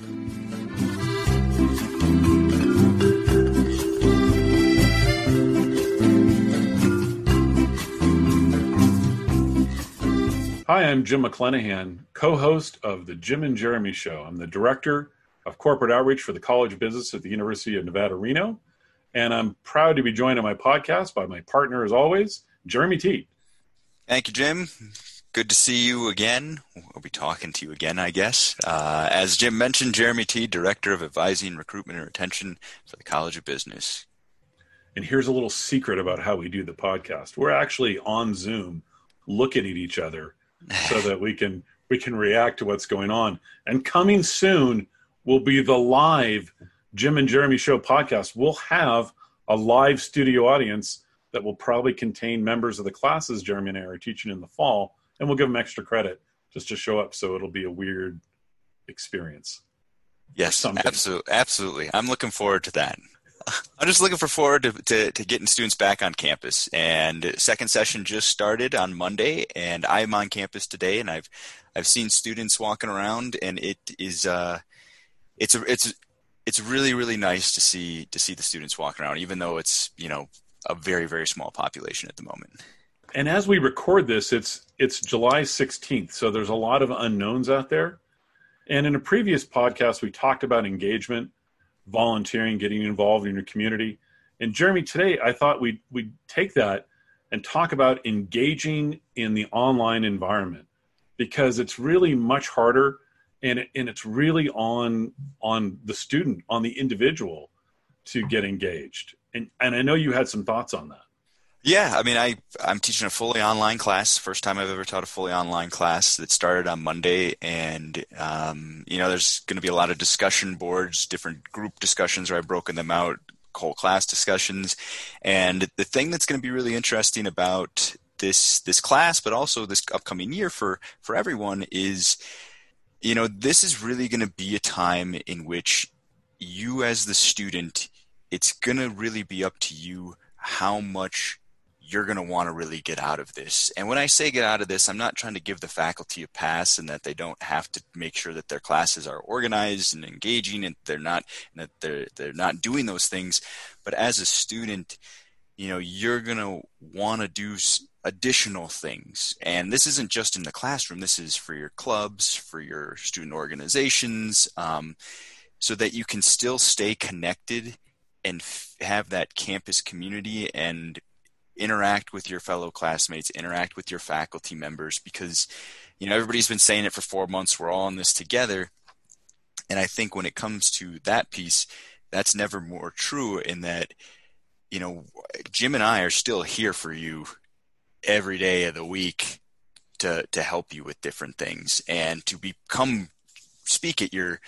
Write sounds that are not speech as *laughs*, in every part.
Hi, I'm Jim McClenahan, co host of The Jim and Jeremy Show. I'm the director of corporate outreach for the College of Business at the University of Nevada, Reno. And I'm proud to be joined on my podcast by my partner, as always, Jeremy T. Thank you, Jim. Good to see you again. We'll be talking to you again, I guess. Uh, as Jim mentioned, Jeremy T., Director of Advising, Recruitment, and Retention for the College of Business. And here's a little secret about how we do the podcast. We're actually on Zoom looking at each other so *laughs* that we can we can react to what's going on. And coming soon will be the live Jim and Jeremy Show podcast. We'll have a live studio audience that will probably contain members of the classes Jeremy and I are teaching in the fall, and we'll give them extra credit just to show up. So it'll be a weird experience. Yes, absolutely, absolutely. I'm looking forward to that. *laughs* I'm just looking for forward to, to, to, getting students back on campus. And second session just started on Monday, and I'm on campus today, and I've I've seen students walking around, and it is uh, it's a, it's it's really really nice to see to see the students walking around, even though it's you know a very very small population at the moment. And as we record this, it's it's July 16th, so there's a lot of unknowns out there. And in a previous podcast, we talked about engagement volunteering, getting involved in your community. And Jeremy, today I thought we'd, we'd take that and talk about engaging in the online environment because it's really much harder and, and it's really on, on the student, on the individual to get engaged. And, and I know you had some thoughts on that. Yeah, I mean, I I'm teaching a fully online class. First time I've ever taught a fully online class that started on Monday, and um, you know, there's going to be a lot of discussion boards, different group discussions where I've broken them out, whole class discussions, and the thing that's going to be really interesting about this this class, but also this upcoming year for for everyone is, you know, this is really going to be a time in which you as the student, it's going to really be up to you how much you're going to want to really get out of this. And when I say get out of this, I'm not trying to give the faculty a pass and that they don't have to make sure that their classes are organized and engaging and they're not that they're they're not doing those things. But as a student, you know, you're going to want to do additional things. And this isn't just in the classroom. This is for your clubs, for your student organizations, um, so that you can still stay connected and f- have that campus community and interact with your fellow classmates, interact with your faculty members, because you know everybody's been saying it for four months. We're all in this together, and I think when it comes to that piece, that's never more true. In that, you know, Jim and I are still here for you every day of the week to to help you with different things and to become speak at your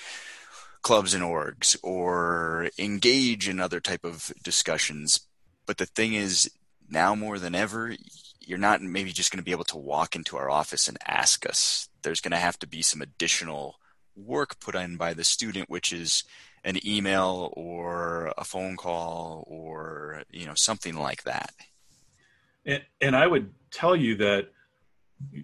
clubs and orgs or engage in other type of discussions but the thing is now more than ever, you're not maybe just going to be able to walk into our office and ask us. There's going to have to be some additional work put in by the student, which is an email or a phone call or you know something like that. And, and I would tell you that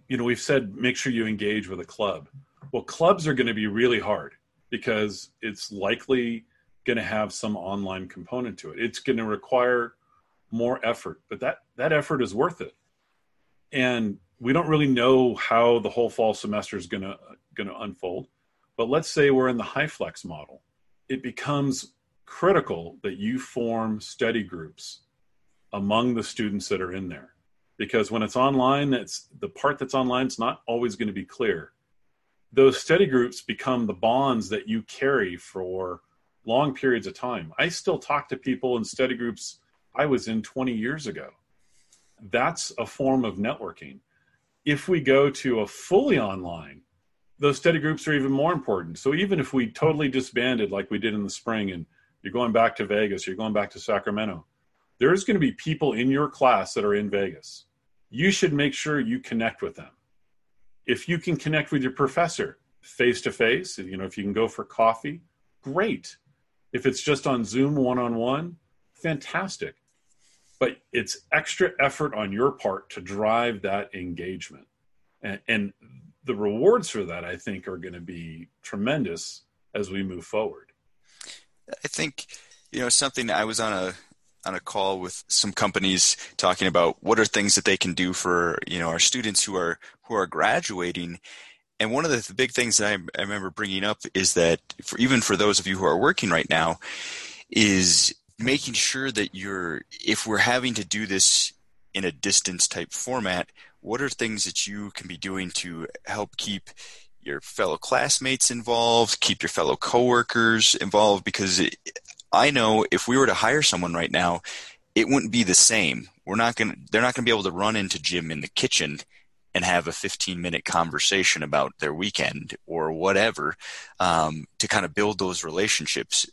you know we've said make sure you engage with a club. Well, clubs are going to be really hard because it's likely going to have some online component to it. It's going to require more effort, but that that effort is worth it. And we don't really know how the whole fall semester is going to going to unfold. But let's say we're in the high flex model. It becomes critical that you form study groups among the students that are in there. Because when it's online, that's the part that's online is not always going to be clear. Those study groups become the bonds that you carry for long periods of time. I still talk to people in study groups I was in 20 years ago. That's a form of networking. If we go to a fully online, those study groups are even more important. So even if we totally disbanded like we did in the spring and you're going back to Vegas, you're going back to Sacramento, there's going to be people in your class that are in Vegas. You should make sure you connect with them. If you can connect with your professor face to face, you know, if you can go for coffee, great. If it's just on Zoom one on one, fantastic but it's extra effort on your part to drive that engagement and, and the rewards for that i think are going to be tremendous as we move forward. I think you know something. I was on a on a call with some companies talking about what are things that they can do for you know our students who are who are graduating. And one of the, big things that I, I remember bringing up is that for, even for those of you who are working right now, is making sure that you're if we're having to do this in a distance type format, what are things that you can be doing to help keep your fellow classmates involved, keep your fellow coworkers involved? Because it, I know if we were to hire someone right now, it wouldn't be the same. We're not going they're not going to be able to run into Jim in the kitchen and have a 15 minute conversation about their weekend or whatever um, to kind of build those relationships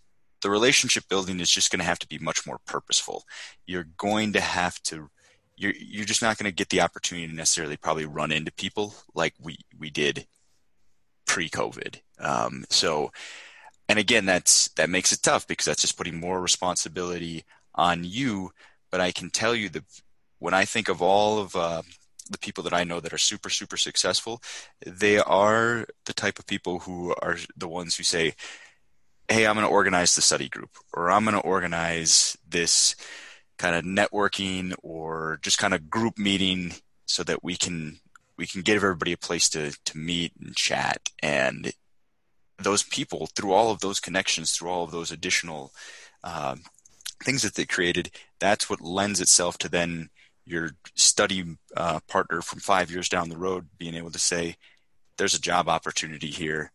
the relationship building is just going to have to be much more purposeful. You're going to have to you're you're just not going to get the opportunity to necessarily probably run into people like we we did pre-COVID. Um, so, and again, that's that makes it tough because that's just putting more responsibility on you. But I can tell you that when I think of all of uh, the people that I know that are super super successful, they are the type of people who are the ones who say, hey, I'm going to organize the study group, or I'm going to organize this kind of networking or just kind of group meeting so that we can we can give everybody a place to to meet and chat. And those people through all of those connections through all of those additional uh, things that they created that's what lends itself to then your study uh, partner from five years down the road being able to say there's a job opportunity here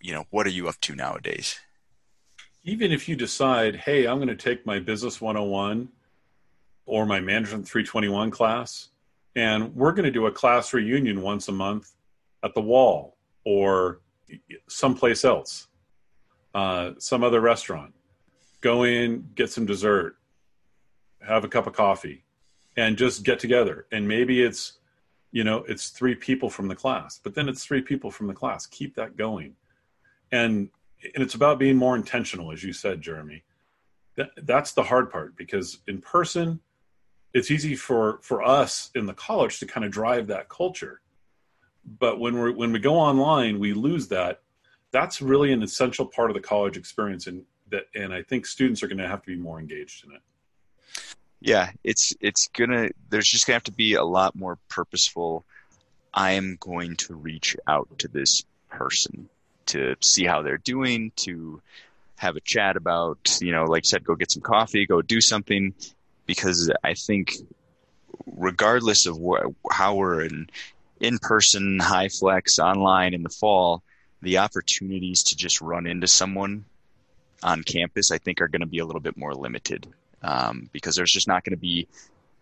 you know, what are you up to nowadays? Even if you decide, hey, I'm going to take my Business 101 or my Management 321 class, and we're going to do a class reunion once a month at the wall or someplace else, uh, some other restaurant. Go in, get some dessert, have a cup of coffee, and just get together. And maybe it's, you know, it's three people from the class, but then it's three people from the class. Keep that going and and it's about being more intentional as you said jeremy. That, that's the hard part because in person it's easy for for us in the college to kind of drive that culture. But when we when we go online we lose that. That's really an essential part of the college experience and that and i think students are going to have to be more engaged in it. Yeah it's it's gonna there's just gonna have to be a lot more purposeful i am going to reach out to this person to see how they're doing, to have a chat about, you know, like I said, go get some coffee, go do something, because I think regardless of how we're in in person, high flex, online in the fall, the opportunities to just run into someone on campus, I think, are going to be a little bit more limited um, because there's just not going to be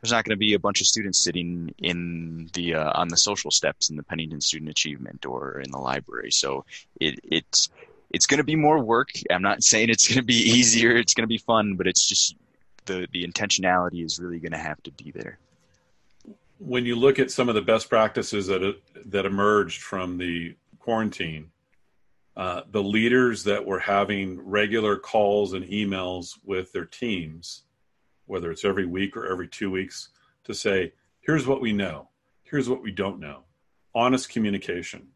there's not going to be a bunch of students sitting in the uh, on the social steps in the Pennington Student Achievement or in the library. So it it's it's going to be more work. I'm not saying it's going to be *laughs* easier. It's going to be fun, but it's just the the intentionality is really going to have to be there. When you look at some of the best practices that that emerged from the quarantine, uh, the leaders that were having regular calls and emails with their teams whether it's every week or every two weeks, to say, here's what we know, here's what we don't know. Honest communication.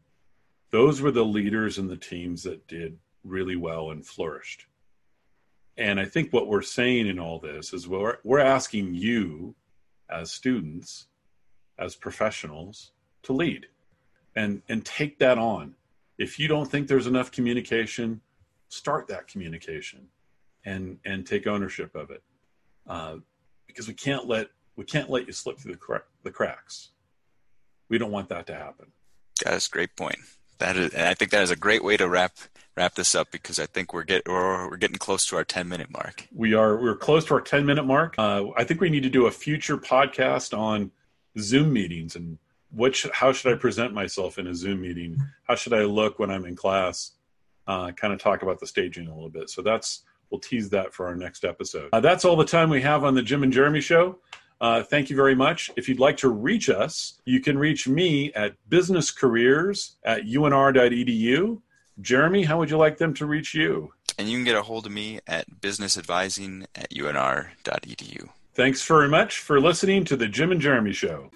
Those were the leaders and the teams that did really well and flourished. And I think what we're saying in all this is we're, we're asking you as students, as professionals, to lead and, and take that on. If you don't think there's enough communication, start that communication and, and take ownership of it uh, because we can't let we can't let you slip through the, cra- the cracks. We don't want that to happen. That's a great point. That is, and I think that is a great way to wrap wrap this up because I think we're get we're, we're getting close to our ten minute mark. We are we're close to our ten minute mark. Uh, I think we need to do a future podcast on Zoom meetings and which how should I present myself in a Zoom meeting? How should I look when I'm in class? Uh, kind of talk about the staging a little bit. So that's we'll tease that for our next episode. Uh, that's all the time we have on the Jim and Jeremy show. Uh, thank you very much. If you'd like to reach us, you can reach me at businesscareers at unr.edu. Jeremy, how would you like them to reach you? And you can get a hold of me at businessadvising at unr.edu. Thanks very much for listening to the Jim and Jeremy Show.